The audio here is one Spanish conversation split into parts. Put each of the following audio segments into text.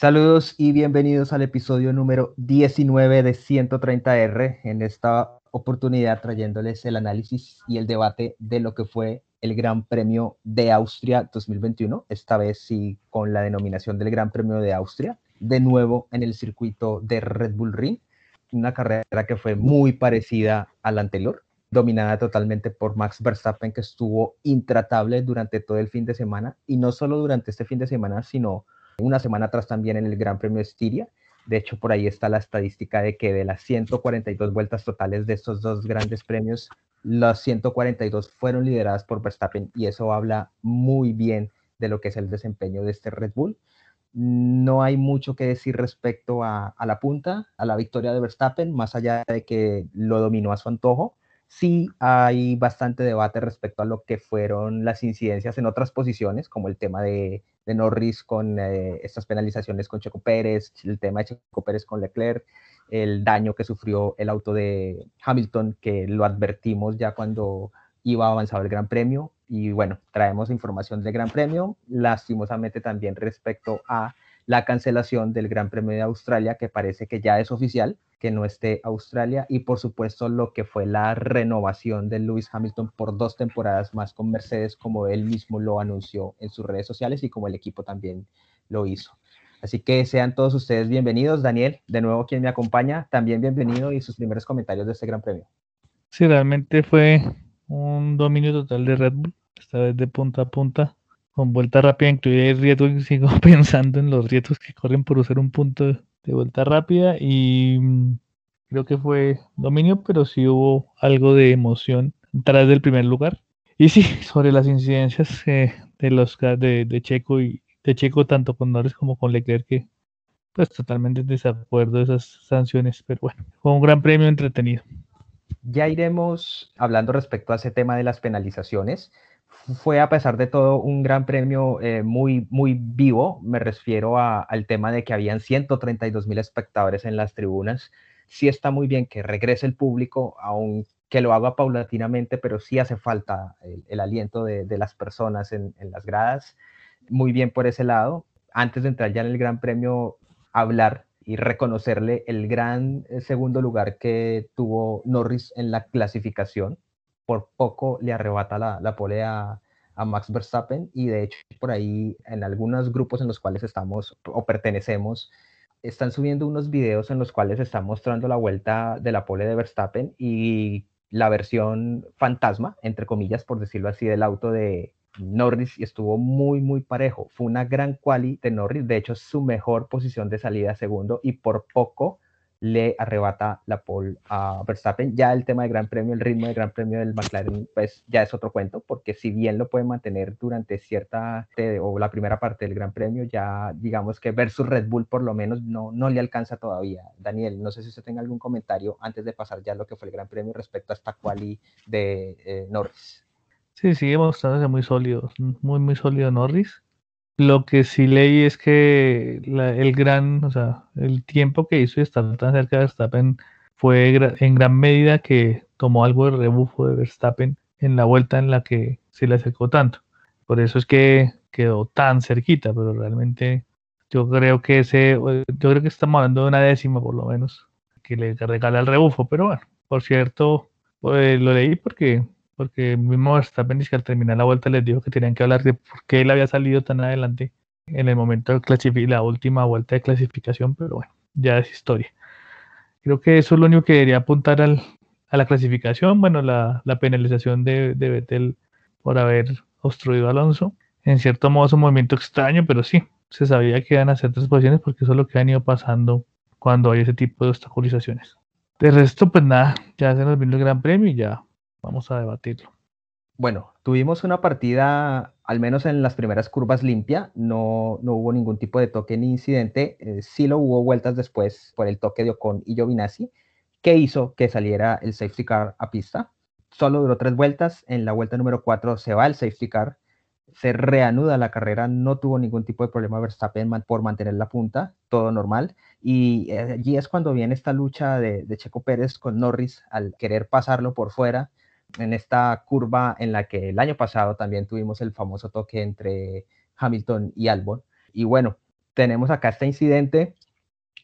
Saludos y bienvenidos al episodio número 19 de 130R. En esta oportunidad trayéndoles el análisis y el debate de lo que fue el Gran Premio de Austria 2021, esta vez sí con la denominación del Gran Premio de Austria, de nuevo en el circuito de Red Bull Ring, una carrera que fue muy parecida a la anterior, dominada totalmente por Max Verstappen, que estuvo intratable durante todo el fin de semana, y no solo durante este fin de semana, sino una semana atrás también en el Gran Premio de Estiria. De hecho, por ahí está la estadística de que de las 142 vueltas totales de estos dos grandes premios, las 142 fueron lideradas por Verstappen y eso habla muy bien de lo que es el desempeño de este Red Bull. No hay mucho que decir respecto a, a la punta, a la victoria de Verstappen, más allá de que lo dominó a su antojo sí hay bastante debate respecto a lo que fueron las incidencias en otras posiciones, como el tema de, Norris con eh, estas penalizaciones con Checo Pérez, el tema de Checo Pérez con Leclerc, el daño que sufrió el auto de Hamilton, que lo advertimos ya cuando iba avanzado el Gran Premio. Y bueno, traemos información del Gran Premio, lastimosamente también respecto a la cancelación del Gran Premio de Australia, que parece que ya es oficial, que no esté Australia, y por supuesto lo que fue la renovación de Lewis Hamilton por dos temporadas más con Mercedes, como él mismo lo anunció en sus redes sociales y como el equipo también lo hizo. Así que sean todos ustedes bienvenidos. Daniel, de nuevo quien me acompaña, también bienvenido y sus primeros comentarios de este Gran Premio. Sí, realmente fue un dominio total de Red Bull, esta vez de punta a punta con vuelta rápida incluye el riesgo sigo pensando en los riesgos que corren por usar un punto de vuelta rápida y mm, creo que fue dominio, pero sí hubo algo de emoción tras del primer lugar. Y sí, sobre las incidencias eh, de los de, de, Checo y de Checo tanto con Norris como con Leclerc que pues totalmente en desacuerdo de esas sanciones, pero bueno, fue un gran premio entretenido. Ya iremos hablando respecto a ese tema de las penalizaciones fue a pesar de todo un gran premio eh, muy, muy vivo. Me refiero al tema de que habían 132 mil espectadores en las tribunas. Sí está muy bien que regrese el público, aunque lo haga paulatinamente, pero sí hace falta el, aliento de, las personas en, en, las gradas. Muy bien por ese lado. Antes de entrar ya en el gran premio, hablar y reconocerle el gran eh, segundo lugar que tuvo Norris en la clasificación por poco le arrebata la, la pole a, Max Verstappen. Y de hecho por ahí en algunos grupos en los cuales estamos o pertenecemos están subiendo unos videos en los cuales está mostrando la vuelta de la pole de Verstappen y la versión fantasma, entre comillas, por decirlo así, del auto de Norris. Y estuvo muy, muy parejo. Fue una gran quali de Norris, de hecho, su mejor posición de salida segundo y por poco le arrebata la pole a Verstappen. Ya el tema del Gran Premio, el ritmo del Gran Premio del McLaren, pues ya es otro cuento, porque si bien lo puede mantener durante cierta o la primera parte del Gran Premio, ya digamos que versus Red Bull por lo menos no, no le alcanza todavía. Daniel, no sé si usted tenga algún comentario antes de pasar ya lo que fue el Gran Premio respecto a esta quali de eh, Norris. Sí, sigue mostrándose muy sólido, muy, muy sólido Norris. Lo que sí leí es que el gran, o sea, el tiempo que hizo estar tan cerca de Verstappen fue en gran medida que tomó algo de rebufo de Verstappen en la vuelta en la que se le acercó tanto. Por eso es que quedó tan cerquita, pero realmente yo creo que ese, yo creo que estamos hablando de una décima por lo menos que le regala el rebufo, pero bueno, por cierto, pues, lo leí porque porque mismo Verstappen que al terminar la vuelta les dijo que tenían que hablar de por qué él había salido tan adelante en el momento de la última vuelta de clasificación, pero bueno, ya es historia. Creo que eso es lo único que debería apuntar al, a la clasificación, bueno, la, la penalización de, de Vettel por haber obstruido a Alonso. En cierto modo es un movimiento extraño, pero sí, se sabía que iban a hacer tres posiciones porque eso es lo que han ido pasando cuando hay ese tipo de obstaculizaciones. De resto, pues nada, ya se nos vino el Gran Premio y ya Vamos a debatirlo. Bueno, tuvimos una partida, al menos en las primeras curvas limpia, no, no hubo ningún tipo de toque ni incidente, eh, sí lo hubo vueltas después por el toque de Ocon y Giovinazzi, que hizo que saliera el safety car a pista. Solo duró tres vueltas, en la vuelta número cuatro se va el safety car, se reanuda la carrera, no tuvo ningún tipo de problema Verstappen por mantener la punta, todo normal. Y eh, allí es cuando viene esta lucha de, de Checo Pérez con Norris al querer pasarlo por fuera en esta curva en la que el año pasado también tuvimos el famoso toque entre Hamilton y Albon. Y bueno, tenemos acá este incidente.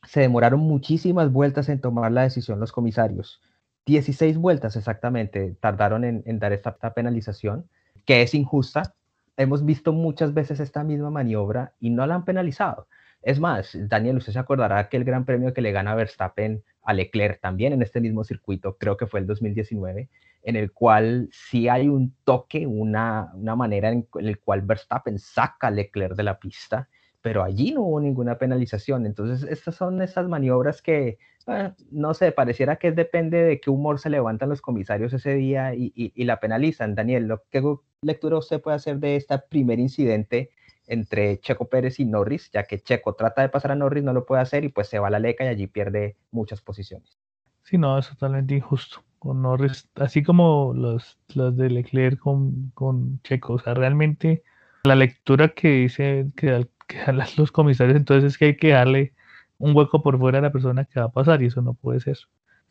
Se demoraron muchísimas vueltas en tomar la decisión los comisarios. 16 vueltas exactamente tardaron en, dar esta, penalización, que es injusta. Hemos visto muchas veces esta misma maniobra y no la han penalizado. Es más, Daniel, usted se acordará que el gran premio que le gana Verstappen a Leclerc también en este mismo circuito, creo que fue el 2019, en el cual sí hay un toque, una, una manera en, el cual Verstappen saca a Leclerc de la pista, pero allí no hubo ninguna penalización. Entonces, estas son estas maniobras que, eh, no sé, pareciera que depende de qué humor se levantan los comisarios ese día y, y, la penalizan. Daniel, ¿qué lectura usted puede hacer de este primer incidente entre Checo Pérez y Norris, ya que Checo trata de pasar a Norris, no lo puede hacer y pues se va a la leca y allí pierde muchas posiciones? Sí, no, es totalmente injusto Norris, así como los, los de Leclerc con, con Checo. O sea, realmente la lectura que dice que, dan los comisarios entonces es que hay que darle un hueco por fuera a la persona que va a pasar y eso no puede ser.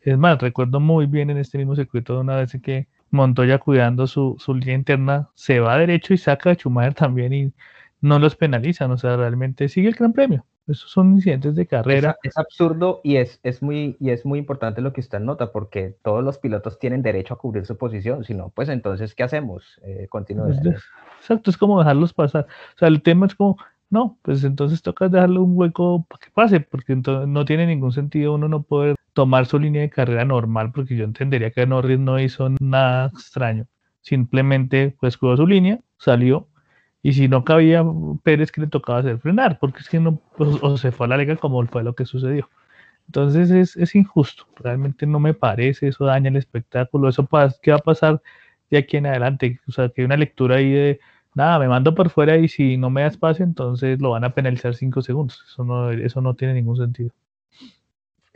Es más, recuerdo muy bien en este mismo circuito de una vez que Montoya cuidando su, su línea interna se va derecho y saca a Schumacher también y no los penalizan, o sea, realmente sigue el Gran Premio. Esos son incidentes de carrera. Es, absurdo y es, es, muy, y es muy importante lo que usted nota, porque todos los pilotos tienen derecho a cubrir su posición. Si no, pues entonces, ¿qué hacemos? Eh, Exacto, es como dejarlos pasar. O sea, el tema es como, no, pues entonces toca dejarle un hueco para que pase, porque entonces no tiene ningún sentido uno no poder tomar su línea de carrera normal, porque yo entendería que Norris no hizo nada extraño. Simplemente, pues, cuidó su línea, salió, y si no cabía Pérez, que le tocaba hacer frenar, porque es que no, pues, o se fue a la liga como fue lo que sucedió. Entonces es, es, injusto, realmente no me parece, eso daña el espectáculo, eso qué va a pasar de aquí en adelante, o sea, que hay una lectura ahí de, nada, me mando por fuera y si no me da espacio, entonces lo van a penalizar cinco segundos, eso no, eso no tiene ningún sentido.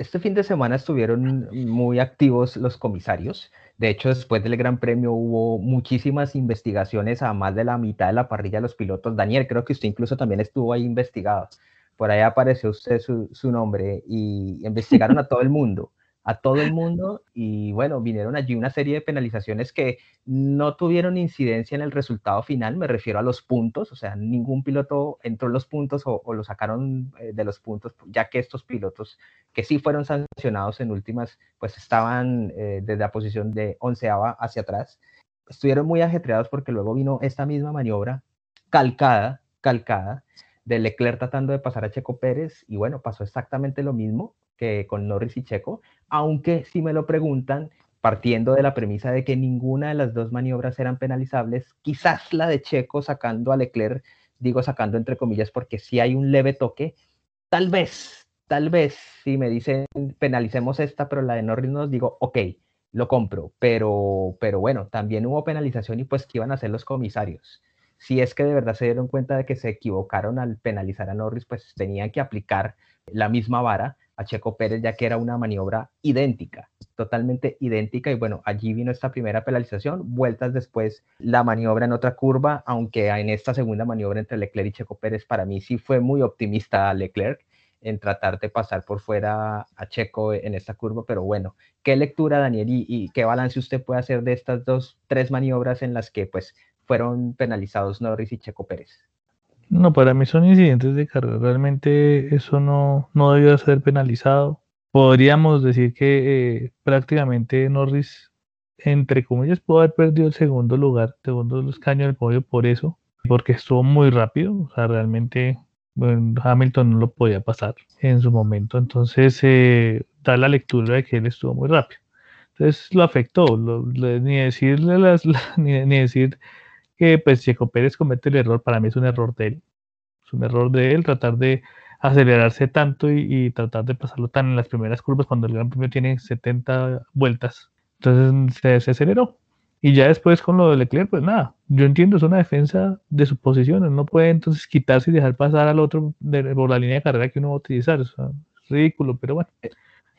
Este fin de semana estuvieron muy activos los comisarios, de hecho, después del Gran Premio hubo muchísimas investigaciones a más de la mitad de la parrilla de los pilotos. Daniel, creo que usted incluso también estuvo ahí investigado. Por ahí apareció usted su, su nombre y investigaron a todo el mundo a todo el mundo y bueno, vinieron allí una serie de penalizaciones que no tuvieron incidencia en el resultado final, me refiero a los puntos, o sea, ningún piloto entró en los puntos o, lo sacaron eh, de los puntos, ya que estos pilotos que sí fueron sancionados en últimas, pues estaban eh, desde la posición de onceava hacia atrás, estuvieron muy ajetreados porque luego vino esta misma maniobra calcada, calcada, de Leclerc tratando de pasar a Checo Pérez y bueno, pasó exactamente lo mismo que con Norris y Checo, aunque si me lo preguntan, partiendo de la premisa de que ninguna de las dos maniobras eran penalizables, quizás la de Checo sacando a Leclerc, digo sacando entre comillas porque si hay un leve toque, tal vez, tal vez si me dicen penalicemos esta, pero la de Norris nos digo, ok, lo compro, pero, pero bueno, también hubo penalización y pues ¿qué iban a hacer los comisarios? Si es que de verdad se dieron cuenta de que se equivocaron al penalizar a Norris, pues tenían que aplicar la misma vara a Checo Pérez, ya que era una maniobra idéntica, totalmente idéntica. Y bueno, allí vino esta primera penalización, vueltas después la maniobra en otra curva, aunque en esta segunda maniobra entre Leclerc y Checo Pérez, para mí sí fue muy optimista Leclerc en tratar de pasar por fuera a Checo en esta curva, pero bueno, ¿qué lectura, Daniel, y, y, qué balance usted puede hacer de estas dos, tres maniobras en las que pues fueron penalizados Norris y Checo Pérez? No, para mí son incidentes de carrera. Realmente eso no, no debió ser penalizado. Podríamos decir que eh, prácticamente Norris, entre comillas, pudo haber perdido el segundo lugar, segundo escaño del podio por eso, porque estuvo muy rápido. O sea, realmente Hamilton no lo podía pasar en su momento. Entonces, eh, da la lectura de que él estuvo muy rápido. Entonces lo afectó. ni decirle las, ni, ni decir que pues Checo Pérez comete el error, para mí es un error de él. Es un error de él tratar de acelerarse tanto y, tratar de pasarlo tan en las primeras curvas cuando el Gran Premio tiene 70 vueltas. Entonces se, aceleró. Y ya después con lo de Leclerc, pues nada, yo entiendo, es una defensa de su posición, no puede entonces quitarse y dejar pasar al otro por la línea de carrera que uno va a utilizar, es ridículo, pero bueno,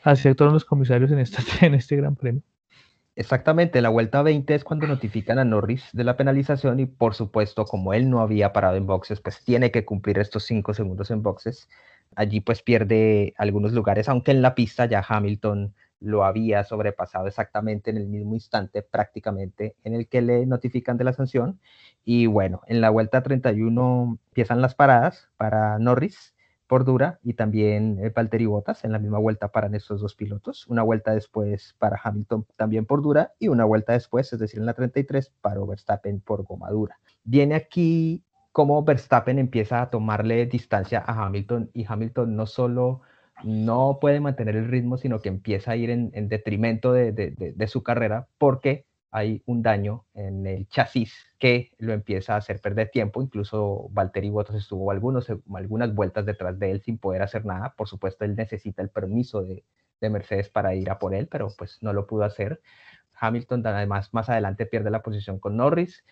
así actuaron los comisarios en, esta, en este Gran Premio. Exactamente, la vuelta 20 es cuando notifican a Norris de la penalización y por supuesto como él no había parado en boxes, pues tiene que cumplir estos 5 segundos en boxes. Allí pues pierde algunos lugares, aunque en la pista ya Hamilton lo había sobrepasado exactamente en el mismo instante prácticamente en el que le notifican de la sanción. Y bueno, en la vuelta 31 empiezan las paradas para Norris por dura y también eh, Valtteri Bottas en la misma vuelta para estos dos pilotos. Una vuelta después para Hamilton también por dura y una vuelta después, es decir, en la 33 para Verstappen por goma dura. Viene aquí cómo Verstappen empieza a tomarle distancia a Hamilton y Hamilton no solo no puede mantener el ritmo, sino que empieza a ir en, detrimento de, de su carrera porque hay un daño en el chasis que lo empieza a hacer perder tiempo. Incluso Valtteri Bottas estuvo algunos, algunas vueltas detrás de él sin poder hacer nada. Por supuesto, él necesita el permiso de, Mercedes para ir a por él, pero pues no lo pudo hacer. Hamilton además más adelante pierde la posición con Norris,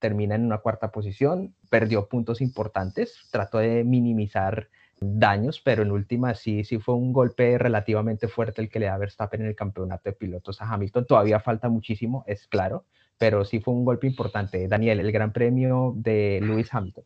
termina en una cuarta posición, perdió puntos importantes, trató de minimizar daños, pero en última sí, sí fue un golpe relativamente fuerte el que le da Verstappen en el campeonato de pilotos a Hamilton. Todavía falta muchísimo, es claro, pero sí fue un golpe importante. Daniel, el gran premio de Lewis Hamilton.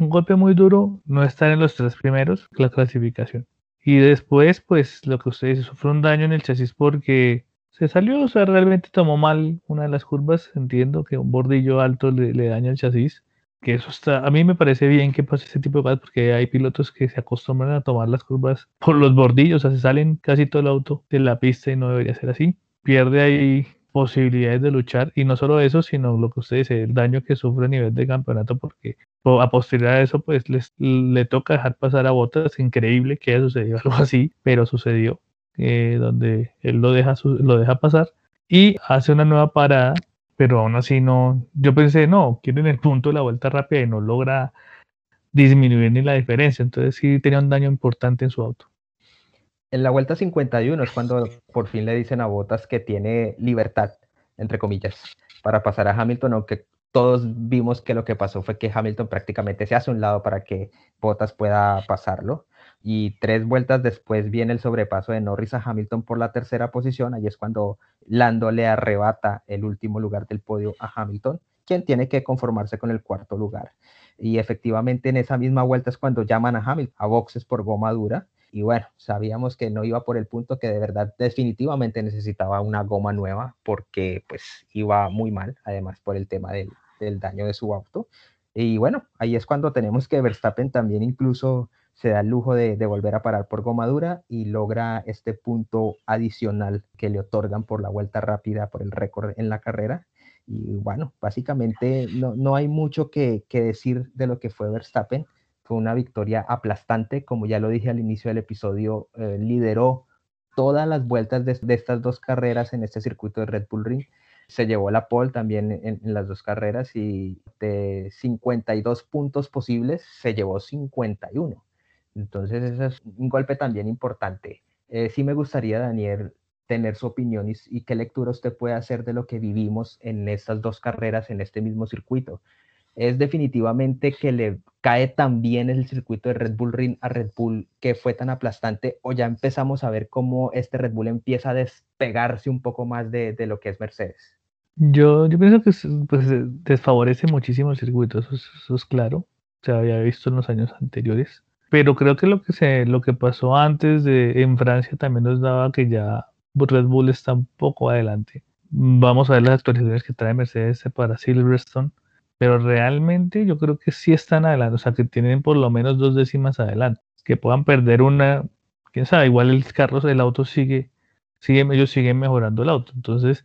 Un golpe muy duro, no estar en los tres primeros, la clasificación. Y después, pues lo que ustedes sufrió un daño en el chasis porque se salió, o sea, realmente tomó mal una de las curvas. Entiendo que un bordillo alto le, le daña el chasis que eso está, a mí me parece bien que pase ese tipo de cosas porque hay pilotos que se acostumbran a tomar las curvas por los bordillos, o sea, se salen casi todo el auto de la pista y no debería ser así. Pierde ahí posibilidades de luchar y no solo eso, sino lo que usted dice, el daño que sufre a nivel de campeonato porque a posterior a eso pues les, le toca dejar pasar a botas, increíble que haya sucedido algo así, pero sucedió, eh, donde él lo deja, lo deja pasar y hace una nueva parada pero aún así no, yo pensé, no, quieren el punto de la vuelta rápida y no logra disminuir ni la diferencia, entonces sí tenía un daño importante en su auto. En la vuelta 51 es cuando por fin le dicen a Bottas que tiene libertad, entre comillas, para pasar a Hamilton, aunque todos vimos que lo que pasó fue que Hamilton prácticamente se hace un lado para que Bottas pueda pasarlo y tres vueltas después viene el sobrepaso de Norris a Hamilton por la tercera posición. Ahí es cuando Lando le arrebata el último lugar del podio a Hamilton, quien tiene que conformarse con el cuarto lugar. Y efectivamente en esa misma vuelta es cuando llaman a Hamilton a boxes por goma dura. Y bueno, sabíamos que no iba por el punto que de verdad definitivamente necesitaba una goma nueva porque pues iba muy mal, además por el tema del, daño de su auto. Y bueno, ahí es cuando tenemos que Verstappen también incluso se da el lujo de, volver a parar por goma dura y logra este punto adicional que le otorgan por la vuelta rápida, por el récord en la carrera. Y bueno, básicamente no, hay mucho que, decir de lo que fue Verstappen. Fue una victoria aplastante, como ya lo dije al inicio del episodio, eh, lideró todas las vueltas de, estas dos carreras en este circuito de Red Bull Ring. Se llevó la pole también en, las dos carreras y de 52 puntos posibles se llevó 51. Entonces, ese es un golpe también importante. Eh, sí me gustaría, Daniel, tener su opinión y, qué lectura usted puede hacer de lo que vivimos en estas dos carreras, en este mismo circuito. ¿Es definitivamente que le cae tan bien el circuito de Red Bull Ring a Red Bull que fue tan aplastante o ya empezamos a ver cómo este Red Bull empieza a despegarse un poco más de, lo que es Mercedes? Yo, yo pienso que pues, desfavorece muchísimo el circuito, eso, eso es claro, se había visto en los años anteriores pero creo que lo que se, lo que pasó antes de en Francia también nos daba que ya Red Bull está un poco adelante. Vamos a ver las actualizaciones que trae Mercedes para Silverstone, pero realmente yo creo que sí están adelante, o sea que tienen por lo menos dos décimas adelante, que puedan perder una, quién sabe, igual el carro, el auto sigue, sigue ellos siguen mejorando el auto, entonces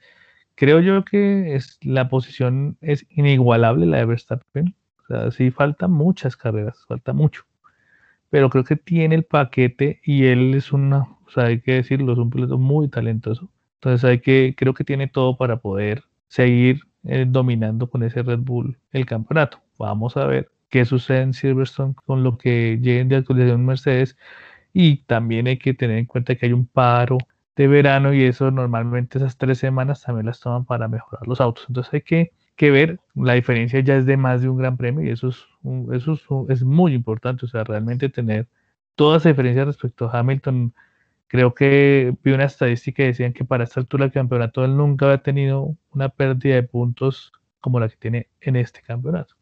creo yo que es, la posición es inigualable la de Verstappen, o sea, sí faltan muchas carreras, falta mucho pero creo que tiene el paquete y él es una, o sea, hay que decirlo, es un piloto muy talentoso. Entonces hay que, creo que tiene todo para poder seguir eh, dominando con ese Red Bull el campeonato. Vamos a ver qué sucede en Silverstone con lo que lleguen de actualización Mercedes y también hay que tener en cuenta que hay un paro de verano y eso normalmente esas tres semanas también las toman para mejorar los autos. Entonces hay que que ver, la diferencia ya es de más de un gran premio y eso es, eso es, muy importante, o sea, realmente tener toda esa diferencia respecto a Hamilton. Creo que vi una estadística que decían que para esta altura del campeonato él nunca había tenido una pérdida de puntos como la que tiene en este campeonato.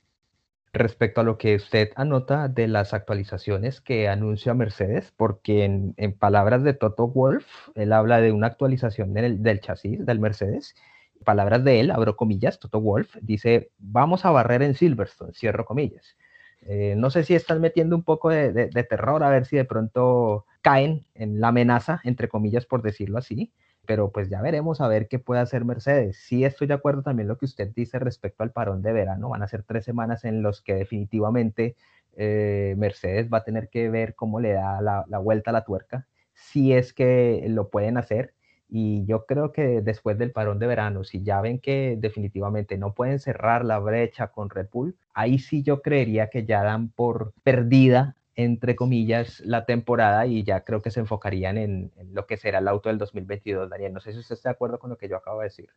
Respecto a lo que usted anota de las actualizaciones que anuncia Mercedes, porque en, palabras de Toto Wolf, él habla de una actualización del chasis del Mercedes palabras de él, abro comillas, Toto Wolf, dice, vamos a barrer en Silverstone, cierro comillas. Eh, no sé si están metiendo un poco de, terror, a ver si de pronto caen en la amenaza, entre comillas, por decirlo así, pero pues ya veremos a ver qué puede hacer Mercedes. Sí estoy de acuerdo también lo que usted dice respecto al parón de verano, van a ser tres semanas en los que definitivamente eh, Mercedes va a tener que ver cómo le da la, la vuelta a la tuerca, si es que lo pueden hacer y yo creo que después del parón de verano, si ya ven que definitivamente no pueden cerrar la brecha con Red Bull, ahí sí yo creería que ya dan por perdida, entre comillas, la temporada y ya creo que se enfocarían en, lo que será el auto del 2022. Daniel, no sé si usted está de acuerdo con lo que yo acabo de decir.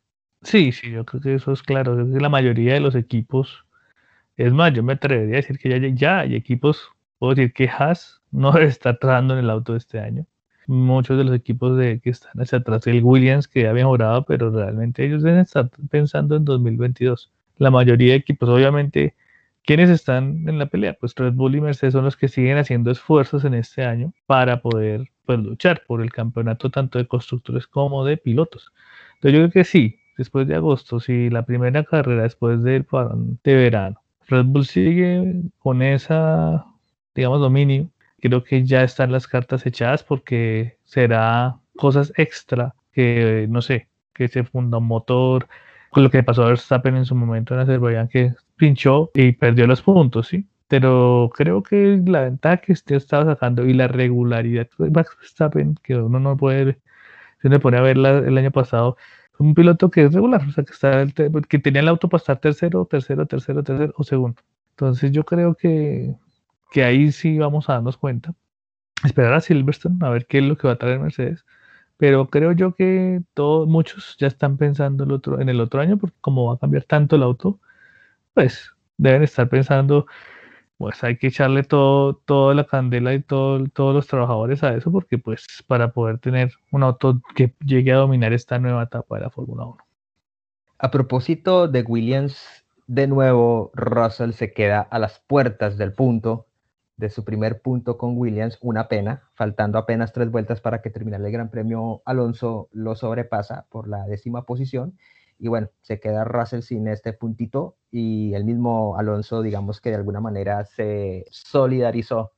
Sí, sí, yo creo que eso es claro. la mayoría de los equipos, es más, yo me atrevería a decir que ya, ya hay equipos, puedo decir que Haas no está trabajando en el auto de este año muchos de los equipos de, que están hacia atrás, el Williams que ha mejorado, pero realmente ellos deben estar pensando en 2022. La mayoría de equipos, obviamente, ¿quiénes están en la pelea? Pues Red Bull y Mercedes son los que siguen haciendo esfuerzos en este año para poder pues, luchar por el campeonato tanto de constructores como de pilotos. Entonces yo creo que sí, después de agosto, si la primera carrera después del parón de verano, Red Bull sigue con esa, digamos, dominio creo que ya están las cartas echadas porque será cosas extra que, no sé, que se funda un motor, con lo que pasó a Verstappen en su momento en Azerbaiyán, que pinchó y perdió los puntos, ¿sí? Pero creo que la ventaja que usted estaba sacando y la regularidad de Verstappen, que uno no puede, se le pone a ver el año pasado, un piloto que es regular, o sea, que, está que tenía el auto para estar tercero, tercero, tercero, tercero o segundo. Entonces yo creo que que ahí sí vamos a darnos cuenta. Esperar a Silverstone a ver qué es lo que va a traer Mercedes. Pero creo yo que todos, muchos ya están pensando el otro, en el otro año, porque como va a cambiar tanto el auto, pues deben estar pensando, pues hay que echarle todo, toda la candela y todo, todos los trabajadores a eso, porque pues para poder tener un auto que llegue a dominar esta nueva etapa de la Fórmula 1. A propósito de Williams, de nuevo Russell se queda a las puertas del punto de su primer punto con Williams, una pena, faltando apenas tres vueltas para que terminara el Gran Premio, Alonso lo sobrepasa por la décima posición y bueno, se queda Russell sin este puntito y el mismo Alonso, digamos que de alguna manera se solidarizó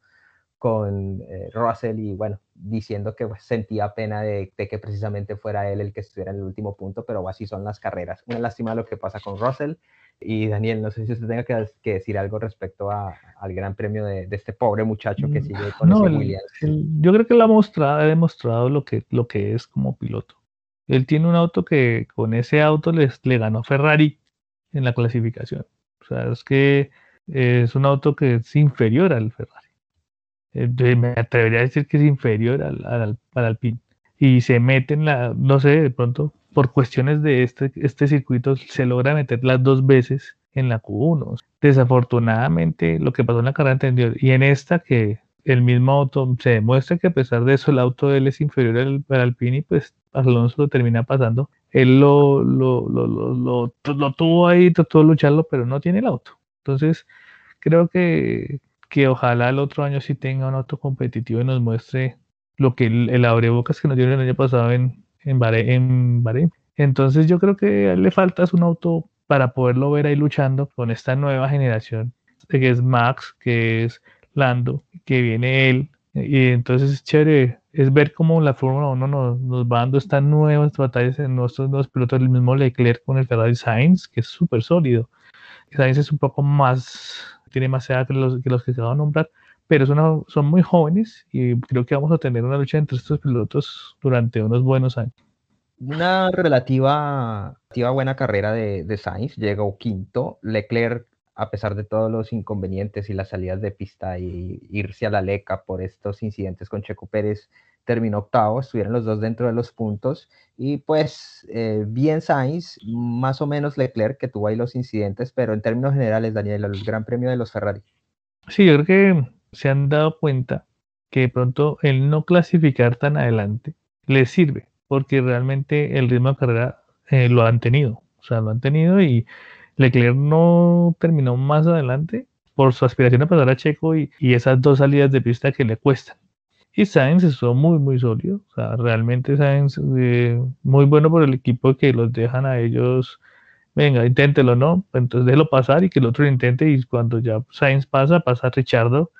con eh, Russell y bueno, diciendo que pues, sentía pena de, de, que precisamente fuera él el que estuviera en el último punto, pero así son las carreras. Una lástima lo que pasa con Russell y Daniel, no sé si usted tenga que, decir algo respecto al gran premio de, este pobre muchacho que mm, sigue con ese Williams. yo creo que lo ha, mostrado, ha demostrado lo que, lo que es como piloto. Él tiene un auto que con ese auto les, le ganó Ferrari en la clasificación. O sea, es que es un auto que es inferior al Ferrari. Eh, me atrevería a decir que es inferior al, al, al Alpine. Y se mete en la, no sé, de pronto por cuestiones de este, este circuito se logra meter las dos veces en la Q1. Desafortunadamente, lo que pasó en la carrera anterior y en esta que el mismo auto se demuestra que a pesar de eso el auto él es inferior al, al Alpine pues Alonso lo termina pasando. Él lo, lo, lo, lo, lo tuvo ahí, trató de lucharlo, pero no tiene el auto. Entonces, creo que, que ojalá el otro año sí tenga un auto competitivo y nos muestre lo que el, el abrebocas que nos dio el año pasado en, en Bahrein. Entonces yo creo que le falta un auto para poderlo ver ahí luchando con esta nueva generación, que es Max, que es Lando, que viene él. Y entonces es chévere, es ver cómo la Fórmula 1 nos, nos, va dando estas nuevas batallas en nuestros dos pilotos, el mismo Leclerc con el Ferrari Sainz, que es súper sólido. Sainz es un poco más, tiene más edad que los que, los que se van a nombrar, pero son, son muy jóvenes y creo que vamos a tener una lucha entre estos pilotos durante unos buenos años. Una relativa, relativa buena carrera de, de Sainz, llegó quinto, Leclerc a pesar de todos los inconvenientes y las salidas de pista y irse a la leca por estos incidentes con Checo Pérez, terminó octavo, estuvieron los dos dentro de los puntos y pues eh, bien Sainz, más o menos Leclerc que tuvo ahí los incidentes, pero en términos generales, Daniel, el Gran Premio de los Ferrari. Sí, yo creo que se han dado cuenta que de pronto el no clasificar tan adelante les sirve, porque realmente el ritmo de carrera eh, lo han tenido, o sea, lo han tenido y Leclerc no terminó más adelante por su aspiración a pasar a Checo y, esas dos salidas de pista que le cuestan. Y Sainz estuvo muy, muy sólido. O sea, realmente Sainz eh, muy bueno por el equipo que los dejan a ellos venga, inténtelo, ¿no? Entonces déjelo pasar y que el otro lo intente y cuando ya Sainz pasa, pasa Richardo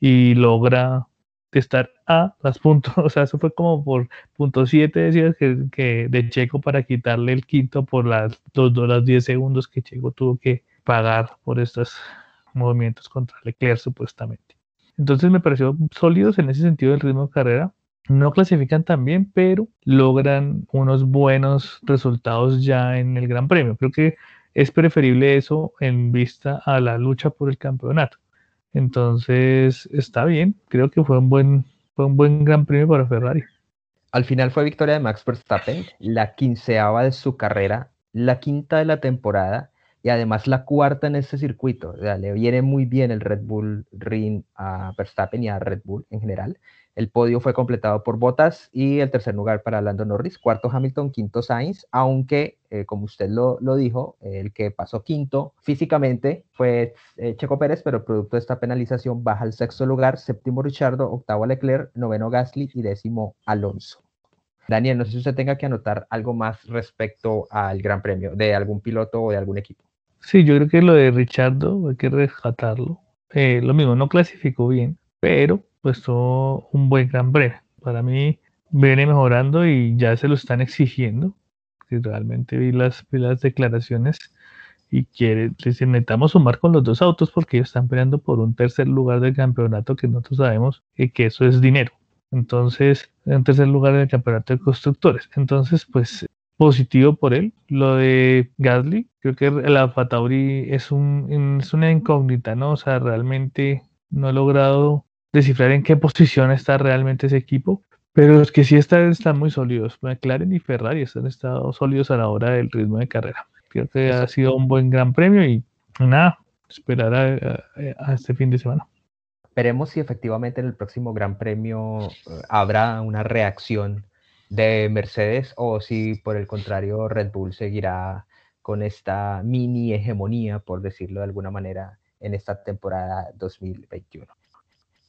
y logra estar a las puntos, o sea, eso fue como por punto 7 decías que, de Checo para quitarle el quinto por las 2 horas 10 segundos que Checo tuvo que pagar por estos movimientos contra Leclerc supuestamente. Entonces me pareció sólidos en ese sentido del ritmo de carrera. No clasifican tan bien, pero logran unos buenos resultados ya en el Gran Premio. Creo que es preferible eso en vista a la lucha por el campeonato. Entonces está bien, creo que fue un buen, fue un buen Gran Premio para Ferrari. Al final fue victoria de Max Verstappen, la quinceava de su carrera, la quinta de la temporada y además la cuarta en este circuito. le viene muy bien el Red Bull Ring a Verstappen y a Red Bull en general. El podio fue completado por Bottas y el tercer lugar para Lando Norris, cuarto Hamilton, quinto Sainz, aunque, eh, como usted lo, dijo, el que pasó quinto físicamente fue eh, Checo Pérez, pero producto de esta penalización baja al sexto lugar, séptimo Richardo, octavo Leclerc, noveno Gasly y décimo Alonso. Daniel, no sé si usted tenga que anotar algo más respecto al Gran Premio de algún piloto o de algún equipo. Sí, yo creo que lo de Richardo hay que rescatarlo. Eh, lo mismo, no clasificó bien, pero pues todo un buen gran premio. Para mí viene mejorando y ya se lo están exigiendo. Si realmente vi las, las declaraciones y quiere, necesitamos sumar con los dos autos porque ellos están peleando por un tercer lugar del campeonato que nosotros sabemos que eso es dinero. Entonces, en tercer lugar del campeonato de constructores. Entonces, pues positivo por él. Lo de Gasly, creo que la Fatauri es, un, es una incógnita, ¿no? O sea, realmente no he logrado descifrar en qué posición está realmente ese equipo, pero los que sí están, están muy sólidos. McLaren y Ferrari están estado sólidos a la hora del ritmo de carrera. Creo que ha sido un buen gran premio y nada, esperar a, este fin de semana. Veremos si efectivamente en el próximo Gran Premio eh, habrá una reacción de Mercedes o si por el contrario Red Bull seguirá con esta mini hegemonía, por decirlo de alguna manera, en esta temporada 2021.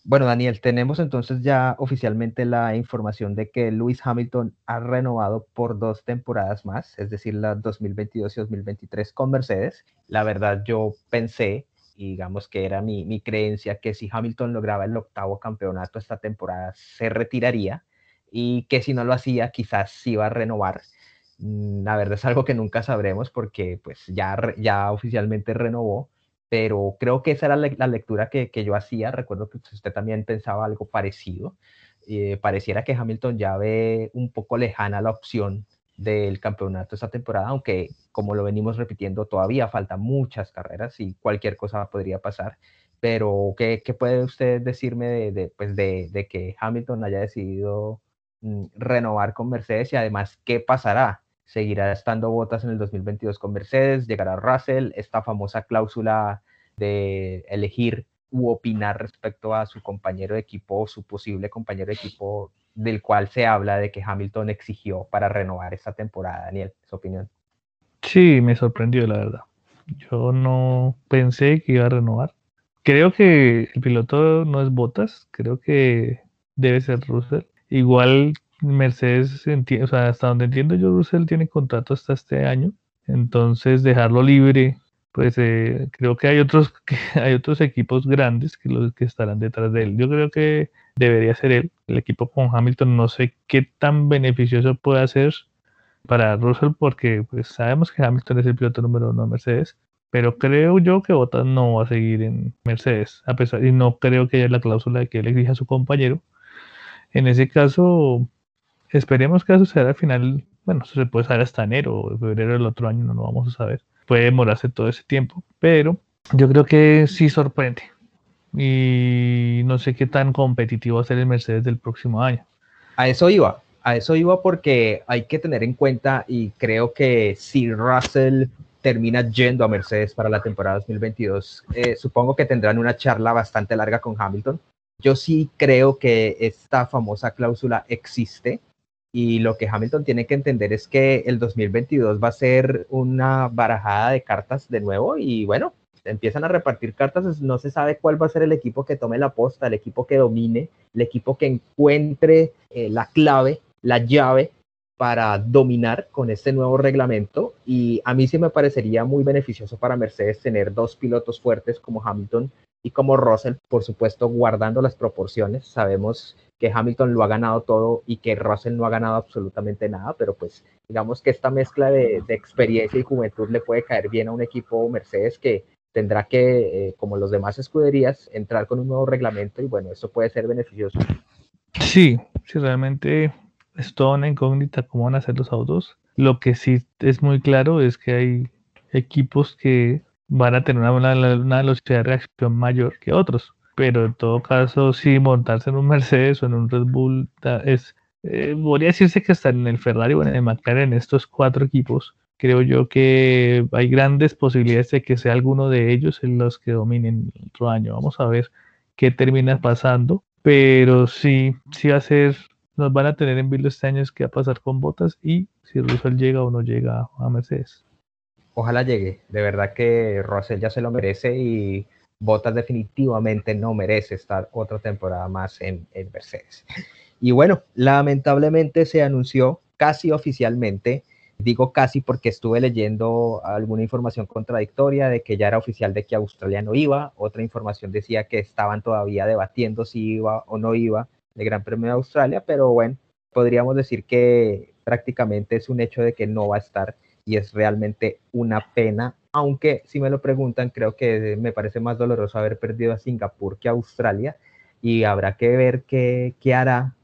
Bueno, Daniel, tenemos entonces ya oficialmente la información de que Lewis Hamilton ha renovado por dos temporadas más, es decir, la 2022 y 2023 con Mercedes. La verdad, yo pensé, y digamos que era mi, mi creencia, que si Hamilton lograba el octavo campeonato esta temporada, se retiraría y que si no lo hacía, quizás sí iba a renovar. Mm, la verdad es algo que nunca sabremos porque pues ya, ya oficialmente renovó pero creo que esa era la, lectura que, yo hacía. Recuerdo que usted también pensaba algo parecido. Eh, pareciera que Hamilton ya ve un poco lejana la opción del campeonato esta temporada, aunque como lo venimos repitiendo, todavía faltan muchas carreras y cualquier cosa podría pasar. Pero, ¿qué, puede usted decirme de, pues de, de, que Hamilton haya decidido mm, renovar con Mercedes y además qué pasará seguirá estando Botas en el 2022 con Mercedes, llegará Russell, esta famosa cláusula de elegir u opinar respecto a su compañero de equipo o su posible compañero de equipo del cual se habla de que Hamilton exigió para renovar esta temporada. Daniel, su opinión. Sí, me sorprendió la verdad. Yo no pensé que iba a renovar. Creo que el piloto no es Botas, creo que debe ser Russell. Igual Mercedes, hasta donde entiendo yo, Russell tiene contrato hasta este año, entonces dejarlo libre, pues eh, creo que hay otros que hay otros equipos grandes que los que estarán detrás de él. Yo creo que debería ser él. El equipo con Hamilton no sé qué tan beneficioso puede ser para Russell porque pues sabemos que Hamilton es el piloto número uno de Mercedes, pero creo yo que Bottas no va a seguir en Mercedes, a pesar y no creo que haya la cláusula de que él exija a su compañero. En ese caso, Esperemos que suceda al final. Bueno, se puede saber hasta enero o febrero del otro año, no lo vamos a saber. Puede demorarse todo ese tiempo, pero yo creo que sí sorprende. Y no sé qué tan competitivo va a ser el Mercedes del próximo año. A eso iba, a eso iba porque hay que tener en cuenta y creo que si Russell termina yendo a Mercedes para la temporada 2022, eh, supongo que tendrán una charla bastante larga con Hamilton. Yo sí creo que esta famosa cláusula existe y lo que Hamilton tiene que entender es que el 2022 va a ser una barajada de cartas de nuevo y bueno, empiezan a repartir cartas, no se sabe cuál va a ser el equipo que tome la posta, el equipo que domine, el equipo que encuentre eh, la clave, la llave para dominar con este nuevo reglamento y a mí sí me parecería muy beneficioso para Mercedes tener dos pilotos fuertes como Hamilton y como Russell, por supuesto, guardando las proporciones. Sabemos que Hamilton lo ha ganado todo y que Russell no ha ganado absolutamente nada, pero pues digamos que esta mezcla de, experiencia y juventud le puede caer bien a un equipo Mercedes que tendrá que, eh, como los demás escuderías, entrar con un nuevo reglamento y bueno, eso puede ser beneficioso. Sí, sí, realmente es toda una incógnita cómo van a ser los autos. Lo que sí es muy claro es que hay equipos que van a tener una, una velocidad de reacción mayor que otros pero en todo caso, sí, montarse en un Mercedes o en un Red Bull es, eh, podría decirse que hasta en el Ferrari o en el McLaren, en estos cuatro equipos, creo yo que hay grandes posibilidades de que sea alguno de ellos en los que dominen el otro año. Vamos a ver qué termina pasando, pero sí, sí va a ser, nos van a tener en vilo este año qué va a pasar con Botas y si Russell llega o no llega a Mercedes. Ojalá llegue, de verdad que Russell ya se lo merece y Bottas definitivamente no merece estar otra temporada más en, Mercedes. Y bueno, lamentablemente se anunció casi oficialmente, digo casi porque estuve leyendo alguna información contradictoria de que ya era oficial de que Australia no iba, otra información decía que estaban todavía debatiendo si iba o no iba el Gran Premio de Australia, pero bueno, podríamos decir que prácticamente es un hecho de que no va a estar y es realmente una pena aunque si me lo preguntan, creo que me parece más doloroso haber perdido a Singapur que a Australia y habrá que ver qué, qué hará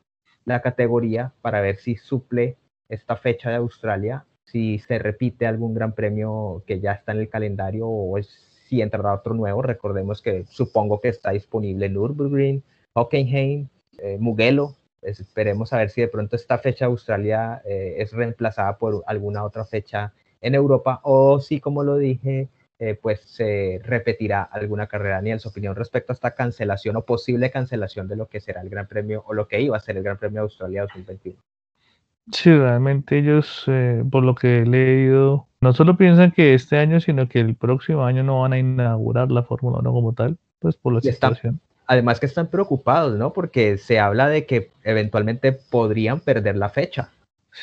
la categoría para ver si suple esta fecha de Australia, si se repite algún gran premio que ya está en el calendario o si entrará otro nuevo. Recordemos que supongo que está disponible Nürburgring, Hockenheim, eh, Mugello. esperemos a ver si de pronto esta fecha de Australia eh, es reemplazada por alguna otra fecha en Europa o si, como lo dije, eh, pues se repetirá alguna carrera. Ni en su opinión respecto a esta cancelación o posible cancelación de lo que será el Gran Premio o lo que iba a ser el Gran Premio de Australia 2021. Sí, realmente ellos, eh, por lo que he leído, no solo piensan que este año, sino que el próximo año no van a inaugurar la Fórmula 1 como tal, pues por la situación. Además que están preocupados, ¿no? Porque se habla de que eventualmente podrían perder la fecha.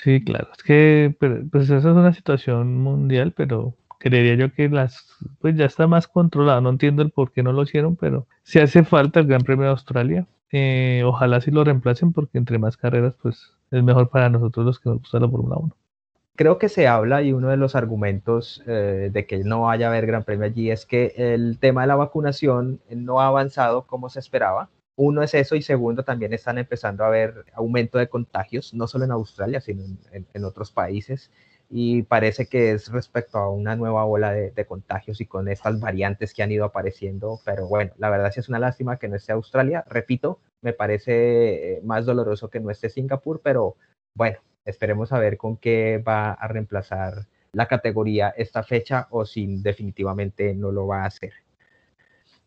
Sí, claro, es que pues esa es una situación mundial, pero creería yo que las pues ya está más controlado. No entiendo el por qué no lo hicieron, pero si hace falta el Gran Premio de Australia. Eh, ojalá si lo reemplacen porque entre más carreras pues es mejor para nosotros los que nos gusta la Fórmula 1. Creo que se habla y uno de los argumentos eh, de que no vaya a haber Gran Premio allí es que el tema de la vacunación no ha avanzado como se esperaba uno es eso y segundo también están empezando a haber aumento de contagios, no solo en Australia, sino en, otros países. Y parece que es respecto a una nueva ola de, contagios y con estas variantes que han ido apareciendo. Pero bueno, la verdad sí es una lástima que no esté Australia. Repito, me parece eh, más doloroso que no esté Singapur, pero bueno, esperemos a ver con qué va a reemplazar la categoría esta fecha o si definitivamente no lo va a hacer.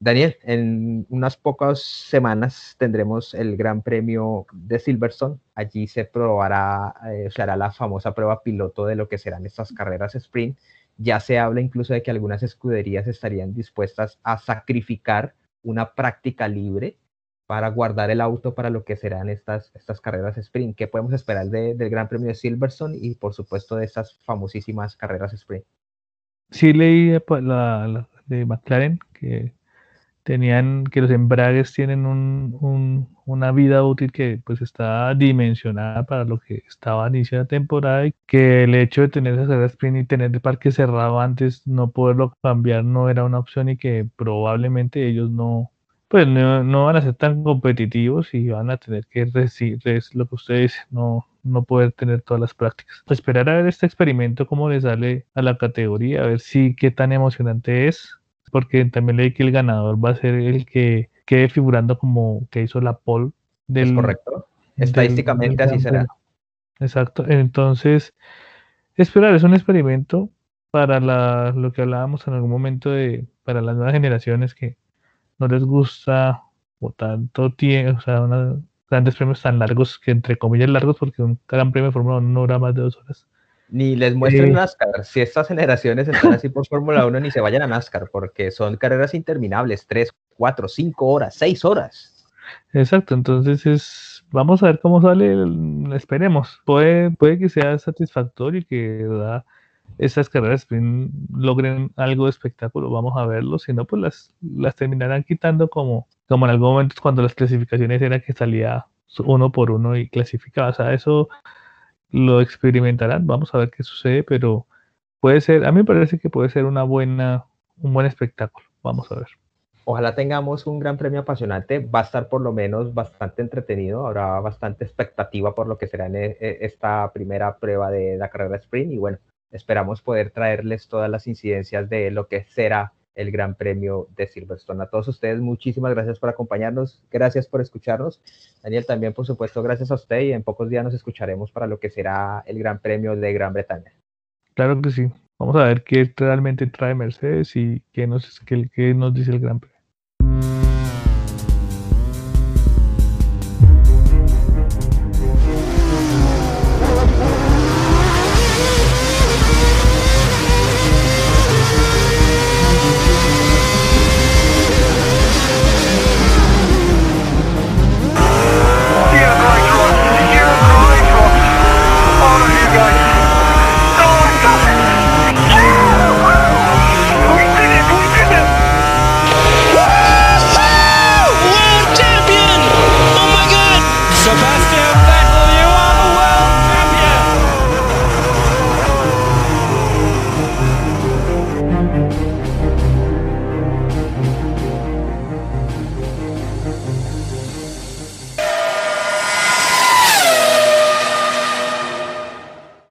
Daniel, en unas pocas semanas tendremos el Gran Premio de Silverstone. Allí se probará, eh, se hará la famosa prueba piloto de lo que serán estas carreras sprint. Ya se habla incluso de que algunas escuderías estarían dispuestas a sacrificar una práctica libre para guardar el auto para lo que serán estas, estas carreras sprint. ¿Qué podemos esperar del Gran Premio de Silverstone y por supuesto de estas famosísimas carreras sprint? Sí leí pues, la de McLaren que tenían que los embragues tienen un, una vida útil que pues está dimensionada para lo que estaba a inicio de la temporada y que el hecho de tener esa sprint y tener el parque cerrado antes, no poderlo cambiar no era una opción y que probablemente ellos no pues no, van a ser tan competitivos y van a tener que decir lo que ustedes no, no poder tener todas las prácticas. Esperar a ver este experimento cómo le sale a la categoría, a ver si qué tan emocionante es porque también leí que el ganador va a ser el que quede figurando como que hizo la pole del. Es correcto. Estadísticamente así será. Exacto. Entonces, esperar, es un experimento para la, lo que hablábamos en algún momento de para las nuevas generaciones que no les gusta o tanto tiempo, o sea, una, grandes premios tan largos que entre comillas largos porque un gran premio de Fórmula 1 no dura más de dos horas. Ni les muestren NASCAR. Si estas generaciones están así por Fórmula 1, ni se vayan a NASCAR, porque son carreras interminables, 3, 4, 5 horas, 6 horas. Exacto, entonces es, vamos a ver cómo sale, esperemos. Puede, puede que sea satisfactorio y que ¿verdad? esas carreras logren algo de espectáculo, vamos a verlo, si no, pues las, las terminarán quitando como, como en algún momento cuando las clasificaciones era que salía uno por uno y clasificaba, o sea, eso lo experimentarán, vamos a ver qué sucede, pero puede ser, a mí me parece que puede ser una buena, un buen espectáculo, vamos a ver. Ojalá tengamos un gran premio apasionante, va a estar por lo menos bastante entretenido, habrá bastante expectativa por lo que será en e, e, esta primera prueba de la carrera sprint y bueno, Esperamos poder traerles todas las incidencias de lo que será el Gran Premio de Silverstone. A todos ustedes, muchísimas gracias por acompañarnos, gracias por escucharnos. Daniel, también por supuesto, gracias a usted y en pocos días nos escucharemos para lo que será el Gran Premio de Gran Bretaña. Claro que sí. Vamos a ver qué realmente trae Mercedes y qué nos, qué, nos dice el Gran Premio.